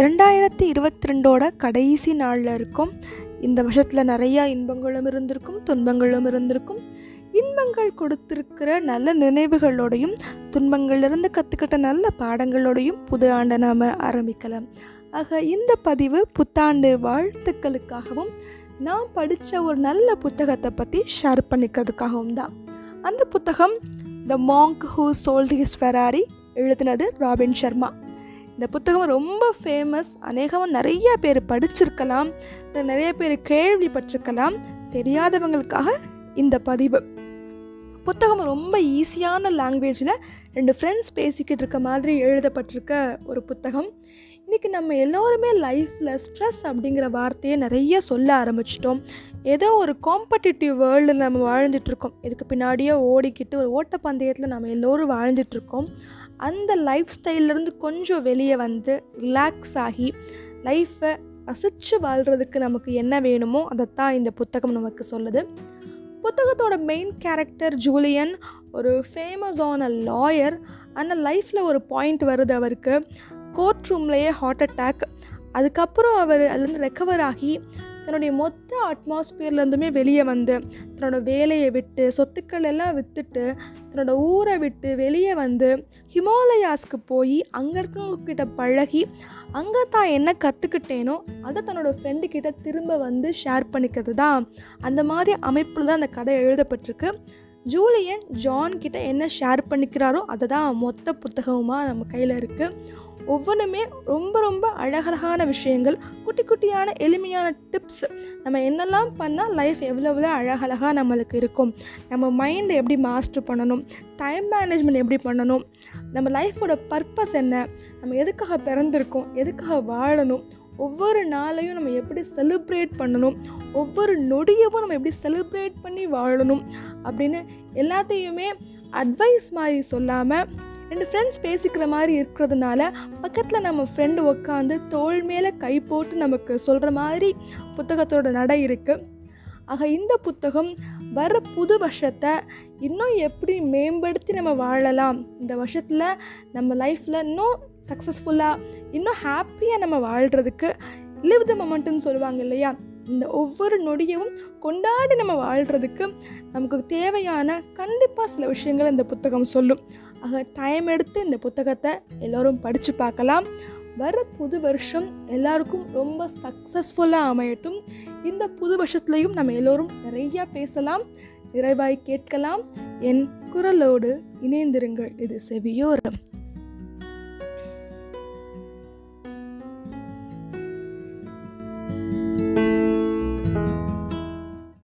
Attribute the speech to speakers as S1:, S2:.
S1: ரெண்டாயிரத்தி இருபத்தி ரெண்டோட கடைசி நாளில் இருக்கும். இந்த வருஷத்தில் நிறையா இன்பங்களும் இருந்திருக்கும் துன்பங்களும் இருந்திருக்கும். இன்பங்கள் கொடுத்துருக்கிற நல்ல நினைவுகளோடையும் துன்பங்கள்லேருந்து கற்றுக்கிட்ட நல்ல பாடங்களோடையும் புது ஆண்டை நாம் ஆரம்பிக்கலாம். ஆக இந்த பதிவு புத்தாண்டு வாழ்த்துக்களுக்காகவும் நான் படித்த ஒரு நல்ல புத்தகத்தை பற்றி ஷேர் பண்ணிக்கிறதுக்காகவும் தான். அந்த புத்தகம் the monk who sold his Ferrari எழுதினது ராபின் சர்மா இந்த புத்தகம் ரொம்ப ஃபேமஸ் அநேகமாக நிறைய பேர் படிச்சிருக்கலாம். நிறைய பேர் கேள்விப்பட்டிருக்கலாம். தெரியாதவங்களுக்காக இந்த பதிவு. புத்தகம் ரொம்ப ஈஸியான லாங்குவேஜில் ரெண்டு ஃப்ரெண்ட்ஸ் பேசிக்கிட்டு இருக்க மாதிரி எழுதப்பட்டிருக்க ஒரு புத்தகம். இன்றைக்கி நம்ம எல்லோருமே லைஃப்பில் ஸ்ட்ரெஸ் அப்படிங்கிற வார்த்தையை நிறைய சொல்ல ஆரம்பிச்சிட்டோம். ஏதோ ஒரு காம்படிட்டிவ் வேர்ல்டில் நம்ம வாழ்ந்துட்டுருக்கோம் இதுக்கு பின்னாடியே ஓடிக்கிட்டு ஒரு ஓட்டப்பந்தயத்தில் நம்ம எல்லோரும் வாழ்ந்துட்டுருக்கோம் அந்த லைஃப் ஸ்டைல்லேருந்து கொஞ்சம் வெளியே வந்து ரிலாக்ஸ் ஆகி லைஃப்பை ரசித்து வாழ்கிறதுக்கு நமக்கு என்ன வேணுமோ அதைத்தான் இந்த புத்தகம் நமக்கு சொல்லுது. புத்தகத்தோட மெயின் கேரக்டர் ஜூலியன் ஒரு ஃபேமஸான லாயர் அந்த லைஃப்பில் ஒரு பாயிண்ட் வருது அவருக்கு. கோர்ட் ரூம்லேயே ஹார்ட் அட்டாக் அதுக்கப்புறம் அவர் அதுலேருந்து ரெக்கவர் ஆகி தன்னுடைய மொத்த அட்மாஸ்பியர்லேருந்துமே வெளியே வந்து தன்னோட வேலையை விட்டு சொத்துக்கள் எல்லாம் விற்றுட்டு தன்னோட ஊரை விட்டு வெளியே வந்து ஹிமாலயாஸ்க்கு போய் அங்கே இருக்கவங்கக்கிட்ட பழகி அங்கே தான் என்ன கற்றுக்கிட்டேனோ அதை தன்னோட ஃப்ரெண்டு கிட்ட திரும்ப வந்து ஷேர் பண்ணிக்கிறது தான். அந்த மாதிரி அமைப்பில் தான் அந்த கதை எழுதப்பட்டிருக்கு. ஜூலியன் ஜான் கிட்ட என்ன ஷேர் பண்ணிக்கிறாரோ அதை தான் மொத்த புத்தகமாக நம்ம கையில் இருக்குது ஒவ்வொன்றுமே ரொம்ப ரொம்ப அழகழகான விஷயங்கள் குட்டி குட்டியான எளிமையான டிப்ஸ் நம்ம என்னெல்லாம் பண்ணால் லைஃப் எவ்வளோ எவ்வளோ அழகழகாக நம்மளுக்கு இருக்கும். நம்ம மைண்டை எப்படி மாஸ்டர் பண்ணணும்? டைம் மேனேஜ்மெண்ட் எப்படி பண்ணணும்? நம்ம லைஃபோட பர்பஸ் என்ன? நம்ம எதுக்காக பிறந்திருக்கோம்? எதுக்காக வாழணும்? ஒவ்வொரு நாளையும் நம்ம எப்படி செலிப்ரேட் பண்ணணும்? ஒவ்வொரு நொடியவும் நம்ம எப்படி செலிப்ரேட் பண்ணி வாழணும்? அப்படின்னு எல்லாத்தையுமே அட்வைஸ் மாதிரி சொல்லாமல் ரெண்டு ஃப்ரெண்ட்ஸ் பேசிக்கிற மாதிரி இருக்கிறதுனால பக்கத்தில் நம்ம ஃப்ரெண்டு உட்காந்து தோள் மேலே கை போட்டு நமக்கு சொல்கிற மாதிரி புத்தகத்தோட நடை இருக்குது ஆக இந்த புத்தகம் வர புது வருஷத்தை இன்னும் எப்படி மேம்படுத்தி நம்ம வாழலாம்? இந்த வருஷத்தில் நம்ம லைஃப்பில் இன்னும் சக்ஸஸ்ஃபுல்லாக இன்னும் ஹாப்பியாக நம்ம வாழ்கிறதுக்கு லிவ் த மொமெண்ட்டுன்னு சொல்லுவாங்க இல்லையா? இந்த ஒவ்வொரு நொடியவும் கொண்டாடி நம்ம வாழ்கிறதுக்கு நமக்கு தேவையான கண்டிப்பாக சில விஷயங்கள் இந்த புத்தகம் சொல்லும். ஆக டைம் எடுத்து இந்த புத்தகத்தை எல்லோரும் படித்து பார்க்கலாம். வர புது வருஷம் எல்லாருக்கும் ரொம்ப சக்ஸஸ்ஃபுல்லாக அமையட்டும். இந்த புது வருஷத்துலையும் நம்ம எல்லோரும் நிறையா பேசலாம் நிறைவாய் கேட்கலாம். என் குரலோடு இணைந்திருங்கள். இது செவியோரம்.